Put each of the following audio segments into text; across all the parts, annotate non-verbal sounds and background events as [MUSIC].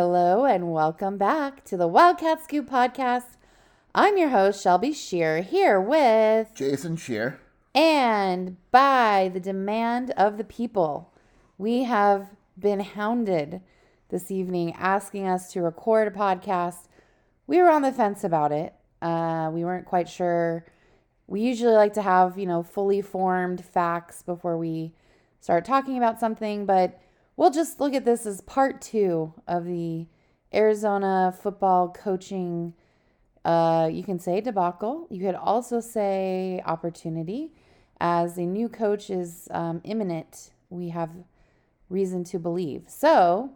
Hello and welcome back to the Wildcat Scoop podcast. I'm your host, Shelby Scheer, here with Jason Scheer. and by the demand of the people, we have been hounded this evening asking us to record a podcast. We were on the fence about it. Uh, we weren't quite sure. We usually like to have, you know, fully formed facts before we start talking about something, but we'll just look at this as part two of the Arizona football coaching. Uh, you can say debacle. You could also say opportunity, as a new coach is um, imminent. We have reason to believe. So,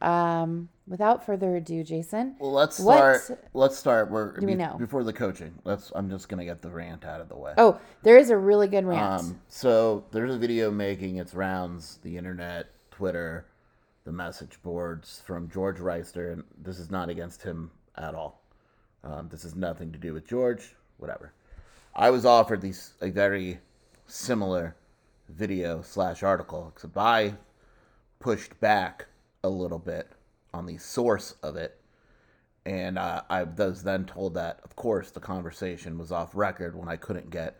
um, without further ado, Jason. Well, let's what- start. Let's start. We're Do we know? before the coaching. Let's. I'm just gonna get the rant out of the way. Oh, there is a really good rant. Um, so there's a video making its rounds, the internet, Twitter, the message boards from George Reister, and this is not against him at all. Um, this has nothing to do with George. Whatever. I was offered these a very similar video slash article, except I pushed back a little bit on the source of it. And uh, I was then told that, of course, the conversation was off record when I couldn't get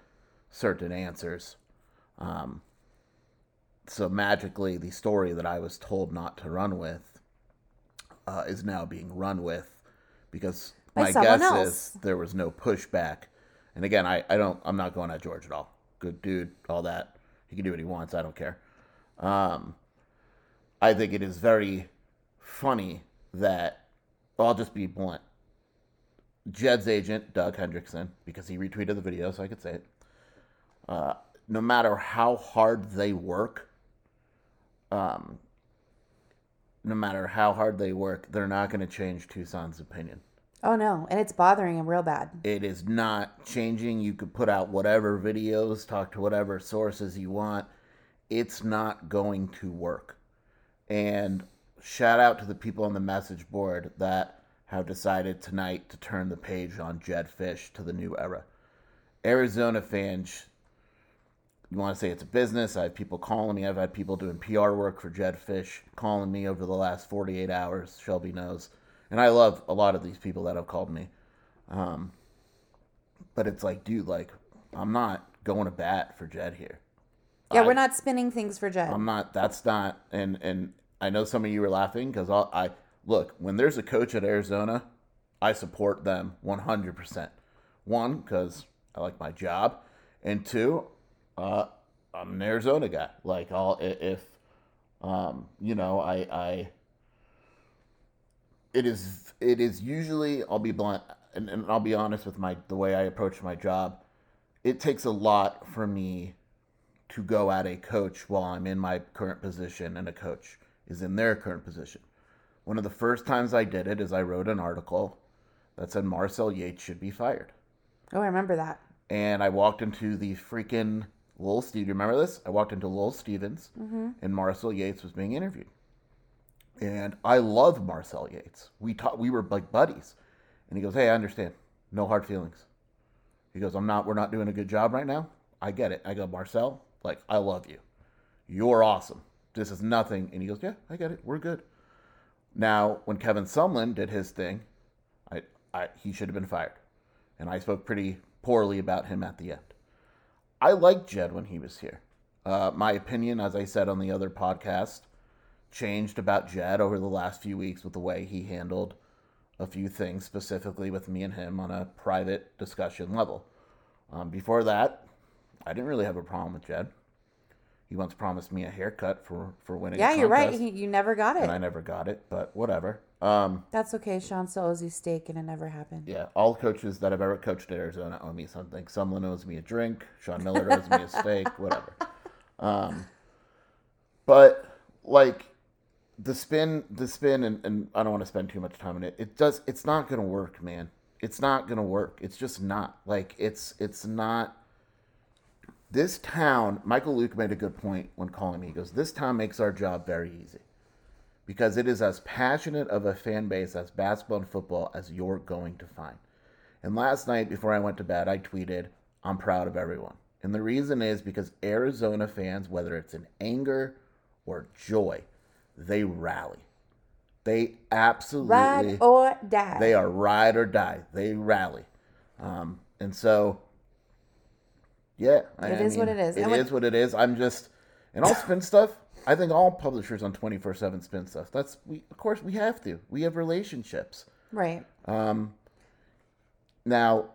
certain answers. Um, so magically, the story that I was told not to run with uh, is now being run with because By my guess else. is there was no pushback. And again, I, I don't I'm not going at George at all. Good dude, all that. He can do what he wants. I don't care. Um, I think it is very funny that I'll just be blunt. Jedd's agent, Doug Hendrickson, because he retweeted the video, so I could say it. Uh, no matter how hard they work, um, no matter how hard they work, they're not going to change Tucson's opinion. oh no, and it's bothering him real bad. It is not changing. You could put out whatever videos, talk to whatever sources you want. It's not going to work. And shout out to the people on the message board that have decided tonight to turn the page on Jedd Fisch to the new era. Arizona fans, you want to say it's a business. I have people calling me. I've had people doing PR work for Jedd Fisch calling me over the last 48 hours. Shelby knows. And I love a lot of these people that have called me. Um, but it's like, dude, like, I'm not going to bat for Jedd here. Yeah, I- we're not spinning things for Jedd. I'm not. That's not. And and I know some of you were laughing because I look when there's a coach at Arizona, I support them 100. percent One because I like my job, and two, uh, I'm an Arizona guy. Like I'll if, um, you know, I I. It is it is usually I'll be blunt and, and I'll be honest with my the way I approach my job. It takes a lot for me to go at a coach while I'm in my current position and a coach is in their current position. One of the first times I did it is I wrote an article that said Marcel Yates should be fired. oh, I remember that. And I walked into the freaking Lowell Stevens. Remember this? I walked into Lowell Stevens mm-hmm. and Marcel Yates was being interviewed. And I love Marcel Yates. We taught, we were like buddies. And he goes, Hey, I understand. No hard feelings. He goes, I'm not, we're not doing a good job right now. I get it. I go, Marcel, like, I love you. You're awesome. This is nothing. And he goes, Yeah, I get it. We're good. Now, when Kevin Sumlin did his thing, I, I, he should have been fired. And I spoke pretty poorly about him at the end. I liked Jedd when he was here. Uh, my opinion, as I said on the other podcast, changed about Jedd over the last few weeks with the way he handled a few things, specifically with me and him on a private discussion level. Um, before that, I didn't really have a problem with Jedd. He once promised me a haircut for for winning. Yeah, you're right. He, you never got it. and I never got it, but whatever. Um, That's okay. Sean still owes you steak, and it never happened. yeah, all coaches that I've ever coached at Arizona owe me something. Someone owes me a drink. Sean Miller owes me a [LAUGHS] steak. Whatever. Um, but like the spin, the spin, and, and I don't want to spend too much time on it. It does. It's not gonna work, man. It's not gonna work. It's just not. Like it's it's not. This town, Michael Luke made a good point when calling me. He goes, "This town makes our job very easy." because it is as passionate of a fan base as basketball and football as you're going to find. And last night, before I went to bed, I tweeted, I'm proud of everyone. And the reason is because Arizona fans, whether it's in anger or joy, they rally. They absolutely Ride or die. they are ride or die. They rally. Um, and so, yeah. I- It I is what mean, it is. It And when- is what it is. I'm just, and all spin stuff, I think all publishers on 24 7 spin stuff. That's, we of course, we have to. We have relationships. right. Um, now,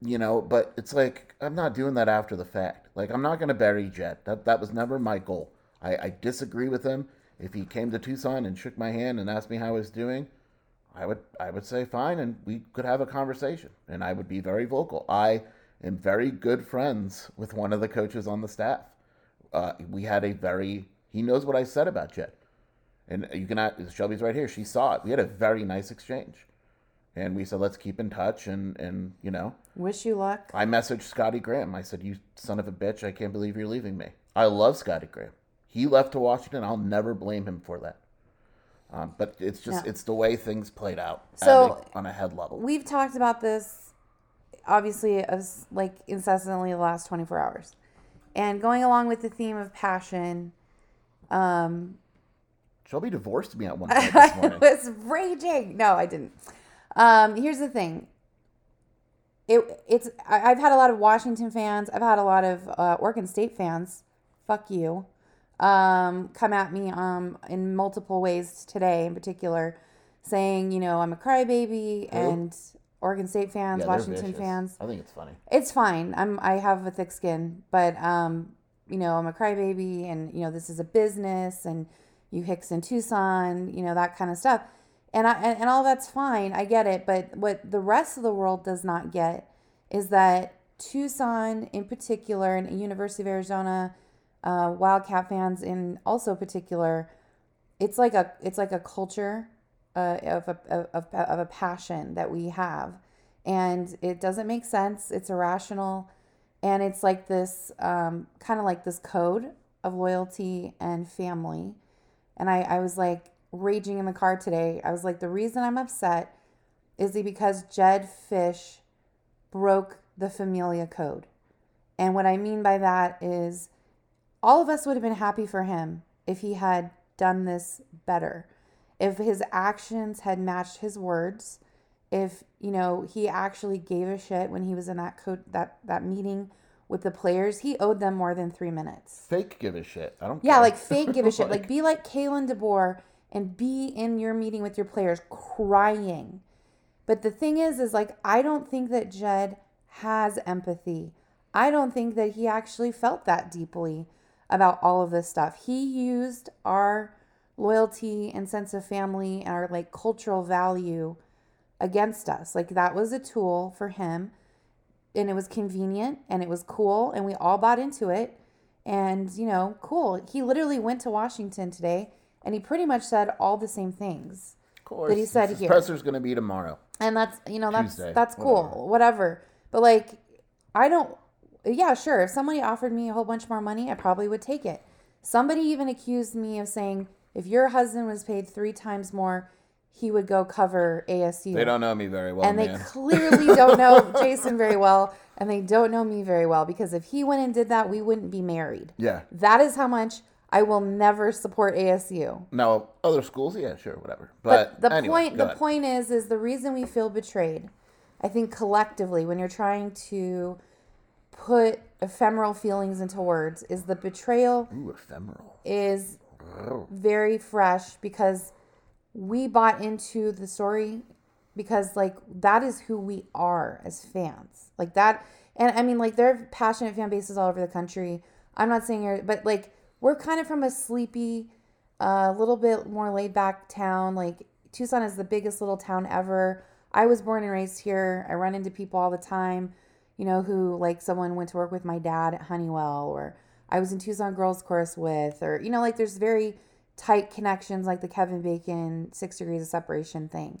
you know, but it's like I'm not doing that after the fact. Like I'm not going to bury Jedd. That that was never my goal. I, I disagree with him. If he came to Tucson and shook my hand and asked me how I was doing, I would I would say fine, and we could have a conversation, and I would be very vocal. I am very good friends with one of the coaches on the staff. Uh, we had a very he knows what I said about Jedd, and you can ask, Shelby's right here. She saw it. We had a very nice exchange, and we said let's keep in touch, and and you know Wish you luck. I messaged Scotty Graham. I said, "You son of a bitch! I can't believe you're leaving me." I love Scotty Graham. He left to Washington. I'll never blame him for that. Um, but it's just Yeah. it's the way things played out So- a- on a head level. We've talked about this, obviously, as like incessantly the last 24 hours, and going along with the theme of passion. Um, Shelby divorced me at one [LAUGHS] point this I morning. was raging. No, I didn't. Um, here's the thing. It it's I- I've had a lot of Washington fans. I've had a lot of uh, Oregon State fans. Fuck you. Um, come at me um in multiple ways today, in particular, saying you know I'm a crybaby and Oregon State fans, Yeah, Washington fans. I think it's funny. It's fine. I'm I have a thick skin, but um, you know, I'm a crybaby and you know, this is a business and you hicks in Tucson, you know, that kind of stuff. And I and, and all that's fine. I get it, but what the rest of the world does not get is that Tucson in particular and University of Arizona uh, Wildcat fans in also particular, it's like a it's like a culture uh, of, a, of, of a passion that we have. And it doesn't make sense. It's irrational. And it's like this um, kind of like this code of loyalty and family. And I, I was like raging in the car today. I was like the reason i'm upset is because jedd fisch broke the familia code. And what i mean by that is all of us would have been happy for him if he had done this better if his actions had matched his words if you know he actually gave a shit when he was in that co- that that meeting with the players he owed them more than three minutes Fake give a shit. I don't. yeah care. like fake give a [LAUGHS] shit like be like Kalen DeBoer and be in your meeting with your players crying but the thing is is like I don't think that Jedd has empathy I don't think that he actually felt that deeply about all of this stuff he used our loyalty and sense of family and our like cultural value against us. Like that was a tool for him and it was convenient and it was cool and we all bought into it. And, you know, cool. He literally went to Washington today and he pretty much said all the same things. Of course, that he said here. presser's going to be tomorrow. And that's, you know, that's Tuesday, that's cool. whatever. Whatever. But like I don't yeah, sure. If somebody offered me a whole bunch more money, I probably would take it. Somebody even accused me of saying if your husband was paid 3 times more, he would go cover ASU. They don't know me very well, and they clearly don't know [LAUGHS] Jason very well, and they don't know me very well because if he went and did that, we wouldn't be married. yeah. That is how much I will never support ASU. Now other schools, yeah, sure, whatever. But, But, the anyway, point the ahead. point is is the reason we feel betrayed. I think collectively when you're trying to put ephemeral feelings into words is the betrayal Ooh, ephemeral. is very fresh because we bought into the story because like that is who we are as fans. Like that and i mean like there are passionate fan bases all over the country. I'm not saying you're but like we're kind of from a sleepy a uh, little bit more laid back town. Like tucson is the biggest little town ever. I was born and raised here. I run into people all the time you know who like someone went to work with my dad at honeywell or i was in tucson girls chorus with or you know like there's very tight connections like the kevin bacon six degrees of separation thing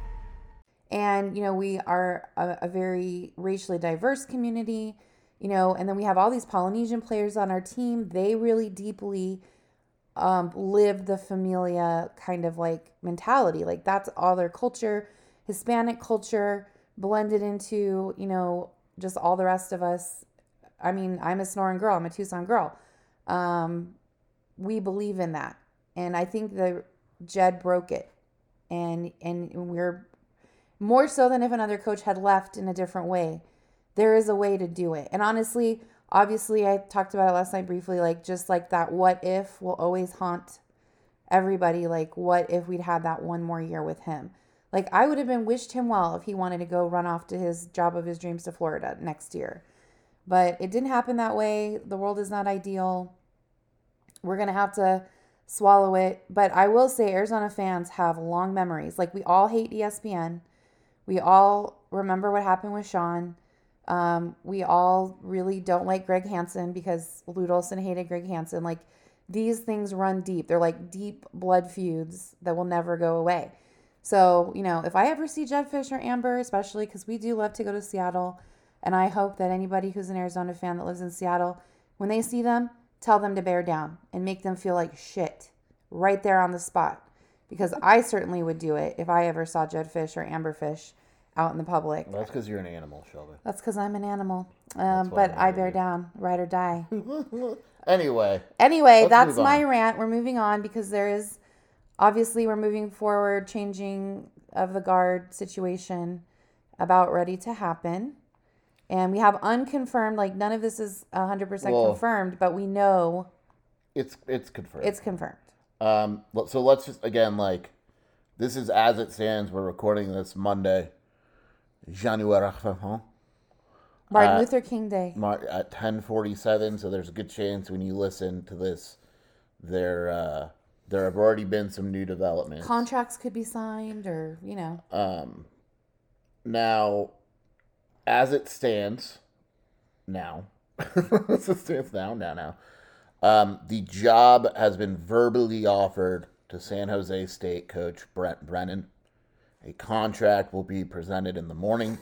And you know we are a, a very racially diverse community you know and then we have all these polynesian players on our team. They really deeply um, live the familia kind of like mentality. Like that's all their culture hispanic culture blended into you know just all the rest of us. I mean i'm a Sonoran girl. I'm a tucson girl. Um, we believe in that. And i think the jedd broke it. And and we're more so than if another coach had left in a different way. There is a way to do it. And honestly, obviously, I talked about it last night briefly. Like, just like that, what if will always haunt everybody. Like, what if we'd had that one more year with him? Like, I would have been wished him well if he wanted to go run off to his job of his dreams to Florida next year. But it didn't happen that way. The world is not ideal. We're going to have to swallow it. But I will say, Arizona fans have long memories. Like, we all hate ESPN. We all remember what happened with Sean. Um, we all really don't like Greg Hansen because Lute Olson hated Greg Hansen. Like these things run deep. They're like deep blood feuds that will never go away. So, you know, if I ever see Jedd Fisch or Amber, especially because we do love to go to Seattle, and I hope that anybody who's an Arizona fan that lives in Seattle, when they see them, tell them to bear down and make them feel like shit right there on the spot. Because I certainly would do it if I ever saw Jedd Fisch or Amber Fisch out in the public. That's because you're an animal, Shelby. That's because I'm an animal. Um, but I bear down, ride or die. [LAUGHS] Anyway, Anyway, that's my rant. We're moving on because there is obviously we're moving forward, changing of the guard situation about ready to happen. And we have unconfirmed, like none of this is 100% Well- confirmed, but we know it's it's confirmed. it's confirmed. Um, so let's just again like this is as it stands. We're recording this Monday, January Martin Uh, Luther King Day. At ten forty seven. So there's a good chance when you listen to this, there uh, there have already been some new developments. Contracts could be signed or, you know. Um, now, as it stands now, [LAUGHS] as it stands now, now, now, um, the job has been verbally offered to San Jose State coach Brent Brennan. A contract will be presented in the morning,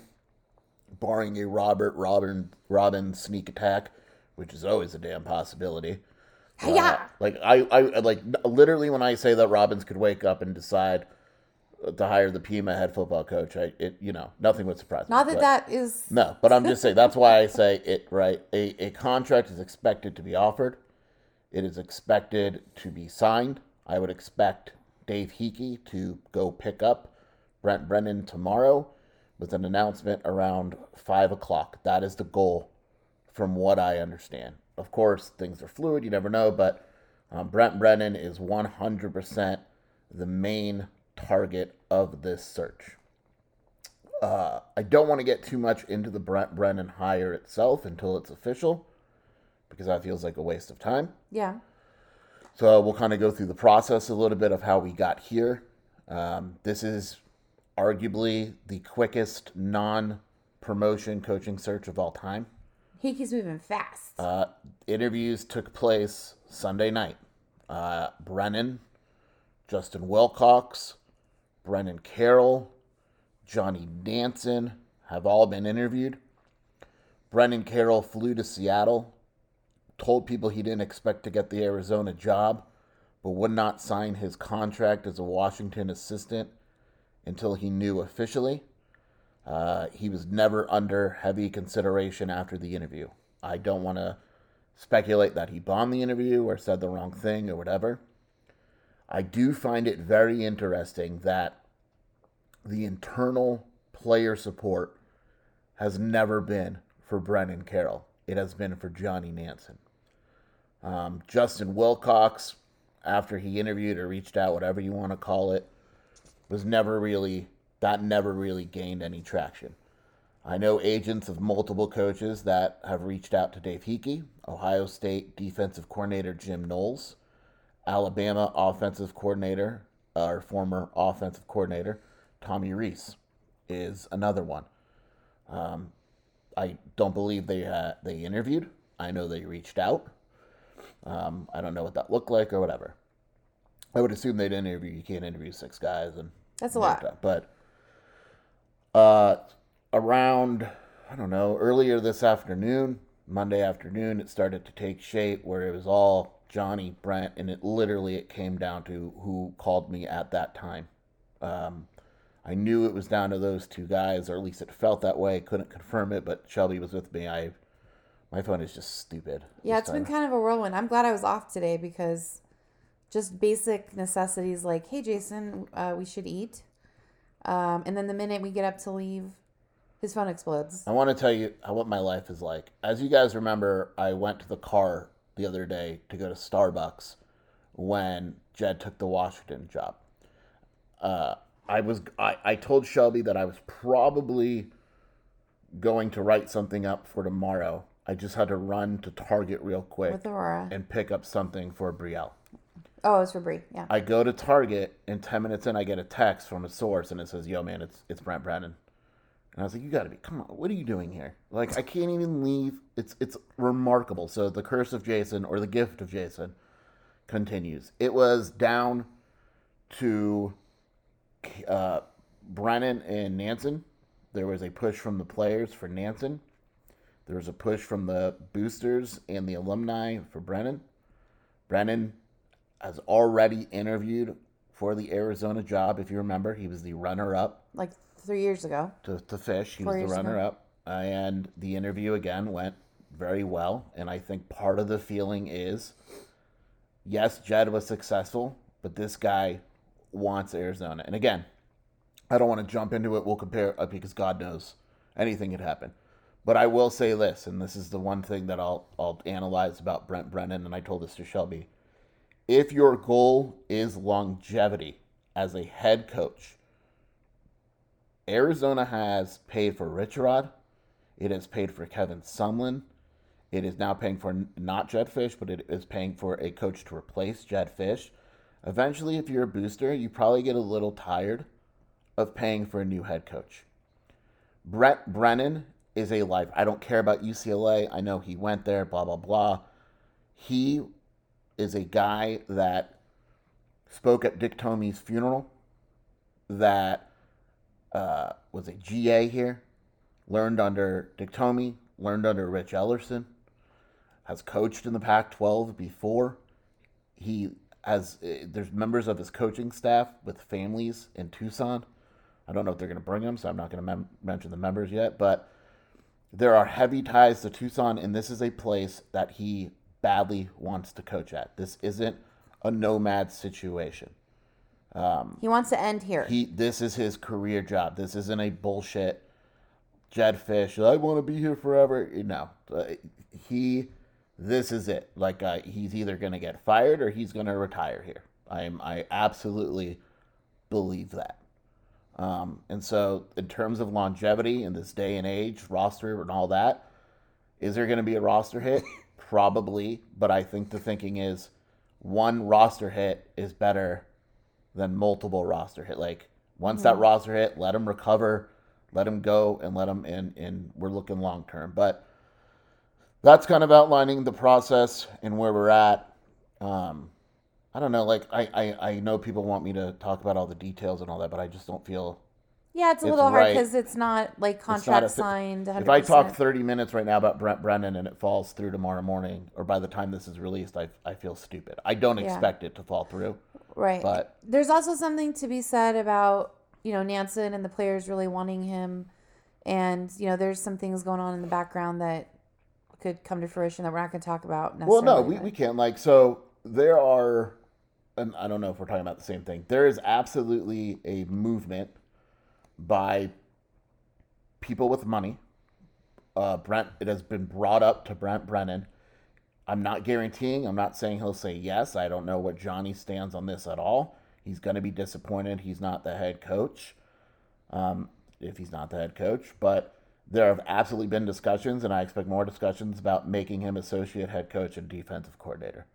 barring a Robert Robin Robin sneak attack, which is always a damn possibility. Uh, like I, I like literally when I say that Robbins could wake up and decide to hire the Pima head football coach, I it you know nothing would surprise me. Not that but- that is no, but I'm just saying that's why I [LAUGHS] say it right. A a contract is expected to be offered. It is expected to be signed. I would expect Dave Heeke to go pick up Brent Brennan tomorrow with an announcement around five o'clock. That is the goal, from what I understand. Of course, things are fluid. You never know, but um, Brent Brennan is 100% the main target of this search. Uh, I don't want to get too much into the Brent Brennan hire itself until it's official. Because that feels like a waste of time. Yeah. So we'll kind of go through the process a little bit of how we got here. Um, this is arguably the quickest non promotion coaching search of all time. He keeps moving fast. Uh, interviews took place Sunday night. Uh, Brennan, Justin Wilcox, Brennan Carroll, Johnny Nansen have all been interviewed. Brennan Carroll flew to Seattle, told people he didn't expect to get the Arizona job, but would not sign his contract as a Washington assistant until he knew officially. Uh, he was never under heavy consideration after the interview. I don't want to speculate that he bombed the interview or said the wrong thing or whatever. I do find it very interesting that the internal player support has never been for Brennan Carroll. It has been for Johnny Nansen. Um, Justin Wilcox, after he interviewed or reached out, whatever you want to call it, was never really, that never really gained any traction. I know agents of multiple coaches that have reached out to Dave Heeke, Ohio State defensive coordinator Jim Knowles, Alabama offensive coordinator, or former offensive coordinator Tommy Rees is another one. Um, I don't believe they uh, they interviewed. I know they reached out. Um, I don't know what that looked like or whatever. I would assume they'd interview. You can't interview six guys, and That's a lot. But uh, around I don't know earlier this afternoon, Monday afternoon, it started to take shape where it was all Johnny Brent, and it literally it came down to who called me at that time. Um, I knew it was down to those two guys, or at least it felt that way. Couldn't confirm it, but Shelby was with me. I my phone is just stupid. Yeah, it's been kind of a whirlwind. I'm glad I was off today because just basic necessities like, hey, Jason, uh, we should eat. Um, and then the minute we get up to leave, his phone explodes. I want to tell you what my life is like. As you guys remember, I went to the car the other day to go to Starbucks when Jedd took the Washington job. Uh, I was I, I told Shelby that I was probably going to write something up for tomorrow. I just had to run to Target real quick With Aurora. and pick up something for Brielle. Oh, it's for Brie. Yeah. I go to Target and ten minutes in I get a text from a source and it says, Yo man, it's it's Brent Brennan. And I was like, You gotta be come on, what are you doing here? Like I can't even leave. It's it's remarkable. So the curse of Jason or the gift of Jason continues. It was down to uh, Brennan and Nansen. There was a push from the players for Nansen. There was a push from the boosters and the alumni for Brennan. Brennan has already interviewed for the Arizona job. If you remember, he was the runner up Like three years ago. to, to Fisch. He Four was the years ago. runner up. And the interview again went very well. And I think part of the feeling is yes, Jedd was successful, but this guy wants Arizona. And again, I don't want to jump into it. We'll compare uh, because God knows anything could happen. But I will say this, and this is the one thing that I'll I'll analyze about Brent Brennan, and I told this to Shelby. If your goal is longevity as a head coach, Arizona has paid for Rich Rod. It has paid for Kevin Sumlin. It is now paying for not Jedd Fisch, but it is paying for a coach to replace Jedd Fisch. Eventually, if you're a booster, you probably get a little tired of paying for a new head coach. Brent Brennan is a life. I don't care about UCLA. I know he went there, blah, blah, blah. He is a guy that spoke at Dick Tomey's funeral, that uh, was a GA here, learned under Dick Tomey, learned under Rich Ellerson, has coached in the Pac 12 before. He has, uh, there's members of his coaching staff with families in Tucson. I don't know if they're going to bring them, so I'm not going to mem- mention the members yet, but there are heavy ties to Tucson, and this is a place that he badly wants to coach at. This isn't a nomad situation. Um, He wants to end here. he this is his career job. This isn't a bullshit Jedd Fisch. I want to be here forever. No, Uh, he. This is it. Like uh, he's either gonna get fired or he's gonna retire here. I am. I absolutely believe that. Um, and so, in terms of longevity in this day and age, roster and all that, is there going to be a roster hit? [LAUGHS] Probably, but I think the thinking is one roster hit is better than multiple roster hit. Like once that Mhm. roster hit, let him recover, let him go, and let him in. And we're looking long term. But that's kind of outlining the process and where we're at. Um, I don't know. Like I, I, I know people want me to talk about all the details and all that, but I just don't feel Yeah, it's a It's little hard right. because it's not like it's not contract a signed. 100%. If I talk 30 minutes right now about Brent Brennan and it falls through tomorrow morning, or by the time this is released, I, I feel stupid. I don't Yeah. expect it to fall through. Right. But there's also something to be said about, you know, Nansen and the players really wanting him. And, you know, there's some things going on in the background that could come to fruition that we're not going to talk about well, no, we, we can't. Like, so there are, and I don't know if we're talking about the same thing. There is absolutely a movement by people with money. Uh, Brent, it has been brought up to Brent Brennan. I'm not guaranteeing. I'm not saying he'll say yes. I don't know what Johnny stands on this at all. He's going to be disappointed. He's not the head coach. Um, if he's not the head coach, but there have absolutely been discussions, and I expect more discussions about making him associate head coach and defensive coordinator.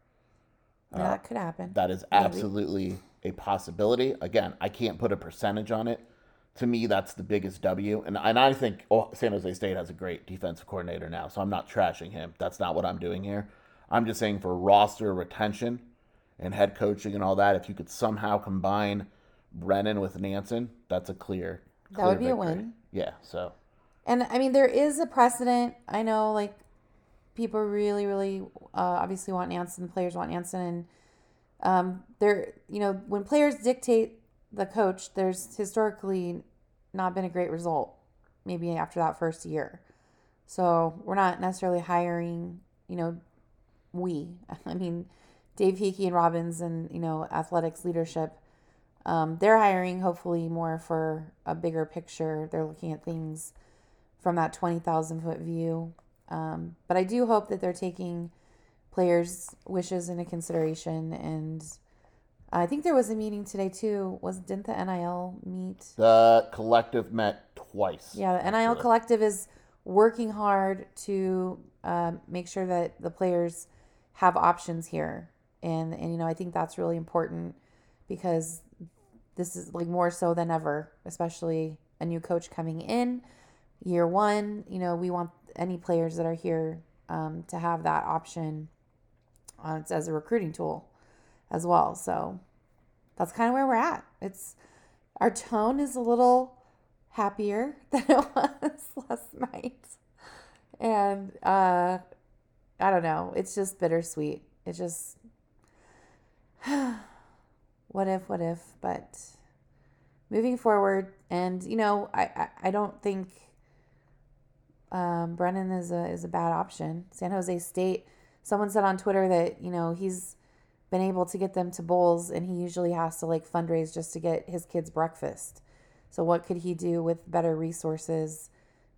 Yeah, uh, that could happen. That is Maybe. absolutely a possibility. Again, I can't put a percentage on it. To me, that's the biggest W. And, and I think oh, San Jose State has a great defensive coordinator now, so I'm not trashing him. That's not what I'm doing here. I'm just saying for roster retention and head coaching and all that, if you could somehow combine Brennan with Nansen, that's a clear. That clear would be a win. Yeah, so. And I mean, there is a precedent. I know, like, people really, really uh, obviously want Nansen. Players want Nansen, and um, there, you know, when players dictate the coach, there's historically not been a great result. Maybe after that first year, so we're not necessarily hiring. You know, we. [LAUGHS] I mean, Dave Heeke and Robbins, and you know, athletics leadership. Um, they're hiring hopefully more for a bigger picture. They're looking at things from that 20,000 foot view. Um, but I do hope that they're taking players' wishes into consideration. And I think there was a meeting today too. Was didn't the NIL meet? The collective met twice. Yeah, the NIL actually. collective is working hard to um, make sure that the players have options here, and and you know I think that's really important because this is like more so than ever, especially a new coach coming in year one. You know we want any players that are here um, to have that option uh, as a recruiting tool as well. So that's kind of where we're at. It's our tone is a little happier [LAUGHS] than it was [LAUGHS] last night. And uh I don't know, it's just bittersweet. It's just [SIGHS] what if, what if, but moving forward and you know, I I, I don't think um, Brennan is a is a bad option. San Jose State. Someone said on Twitter that you know he's been able to get them to bowls, and he usually has to like fundraise just to get his kids breakfast. So what could he do with better resources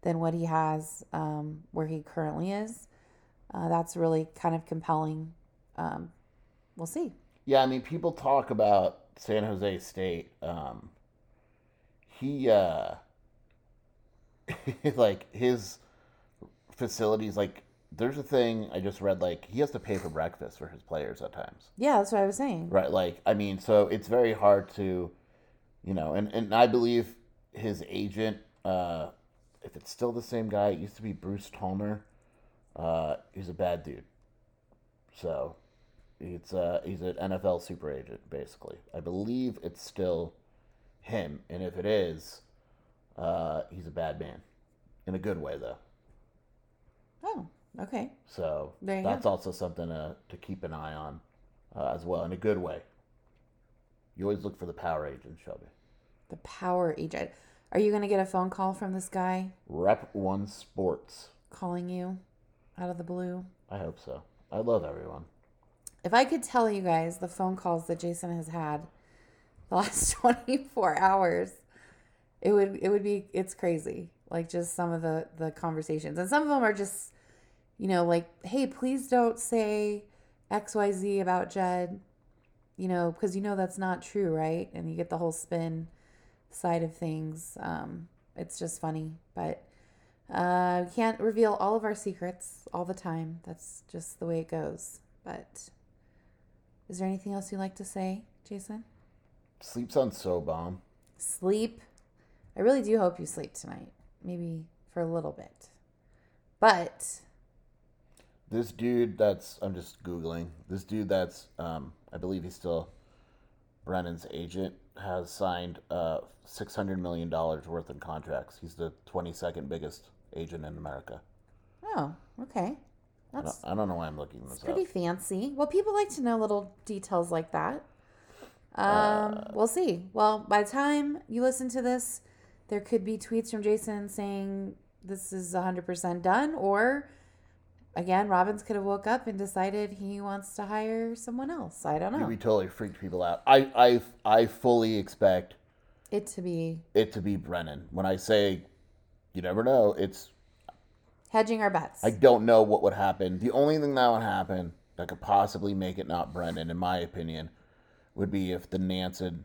than what he has um, where he currently is? Uh, that's really kind of compelling. Um, we'll see. Yeah, I mean, people talk about San Jose State. Um, he, uh, [LAUGHS] like, his facilities, like, there's a thing I just read, like, he has to pay for breakfast for his players at times. Yeah, that's what I was saying. Right. Like, I mean, so it's very hard to, you know, and, and I believe his agent, uh, if it's still the same guy, it used to be Bruce Tollner. Uh, he's a bad dude. So it's uh he's an NFL super agent, basically. I believe it's still him, and if it is, uh, he's a bad man, in a good way though. Oh, okay. So that's go. also something to, to keep an eye on uh, as well, in a good way. You always look for the power agent, Shelby. The power agent. Are you going to get a phone call from this guy Rep One Sports. calling you out of the blue? I hope so. I love everyone. If I could tell you guys the phone calls that Jason has had the [LAUGHS] last 24 hours, it would it would be it's crazy. Like just some of the the conversations. And some of them are just you know like, "Hey, please don't say XYZ about Jedd." You know, because you know that's not true, right? And you get the whole spin side of things. Um it's just funny, but Uh, we can't reveal all of our secrets all the time. That's just the way it goes. But is there anything else you'd like to say, Jason? Sleep sounds so bomb. Sleep. I really do hope you sleep tonight. Maybe for a little bit. But This dude that's I'm just googling. This dude that's um I believe he's still Brennan's agent has signed uh six hundred million dollars worth in contracts. He's the twenty second biggest agent in America. oh, okay. I don't, I don't know why I'm looking this It's pretty up. fancy. Well, people like to know little details like that. Um, Uh, we'll see. Well, by the time you listen to this, there could be tweets from Jason saying this is 100% done, or again, Robbins could have woke up and decided he wants to hire someone else. I don't know. We totally freaked people out. I I I fully expect It to be it to be Brennan. When I say you never know, it's hedging our bets. I don't know what would happen. The only thing that would happen that could possibly make it not Brennan, in my opinion, would be if the Nansen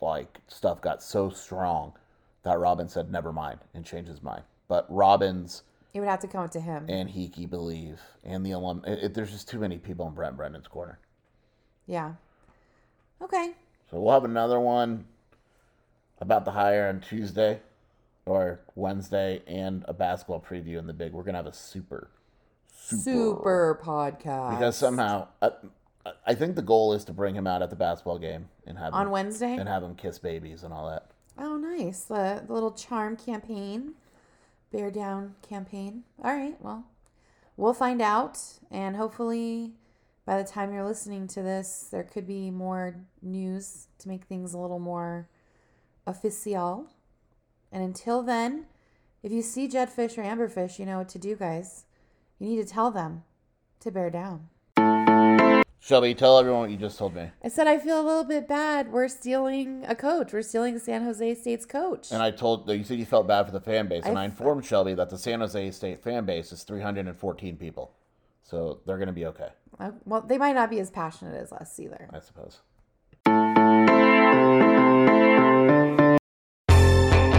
like stuff got so strong that Robin said never mind and changed his mind. But Robbins it would have to come to him. and Heeke believe, and the alum, it, it- there's just too many people in Brent Brennan's corner. yeah. Okay. So we'll have another one about the hire on Tuesday or Wednesday, and a basketball preview in the big. We're gonna have a super, Super, podcast. because somehow I, I think the goal is to bring him out at the basketball game and have On him, Wednesday? and have him kiss babies and all that. Oh, nice. The, the little charm campaign, bear down campaign. All right. Well, we'll find out. And hopefully, by the time you're listening to this, there could be more news to make things a little more official. And until then, if you see jedfish or amberfish, you know what to do, guys. You need to tell them to bear down. Shelby, tell everyone what you just told me. I said I feel a little bit bad. We're stealing a coach. We're stealing San Jose State's coach. And I told you said you felt bad for the fan base, and I I informed Shelby that the San Jose State fan base is 314 people, so they're gonna be okay, Uh, well, they might not be as passionate as us either. I suppose.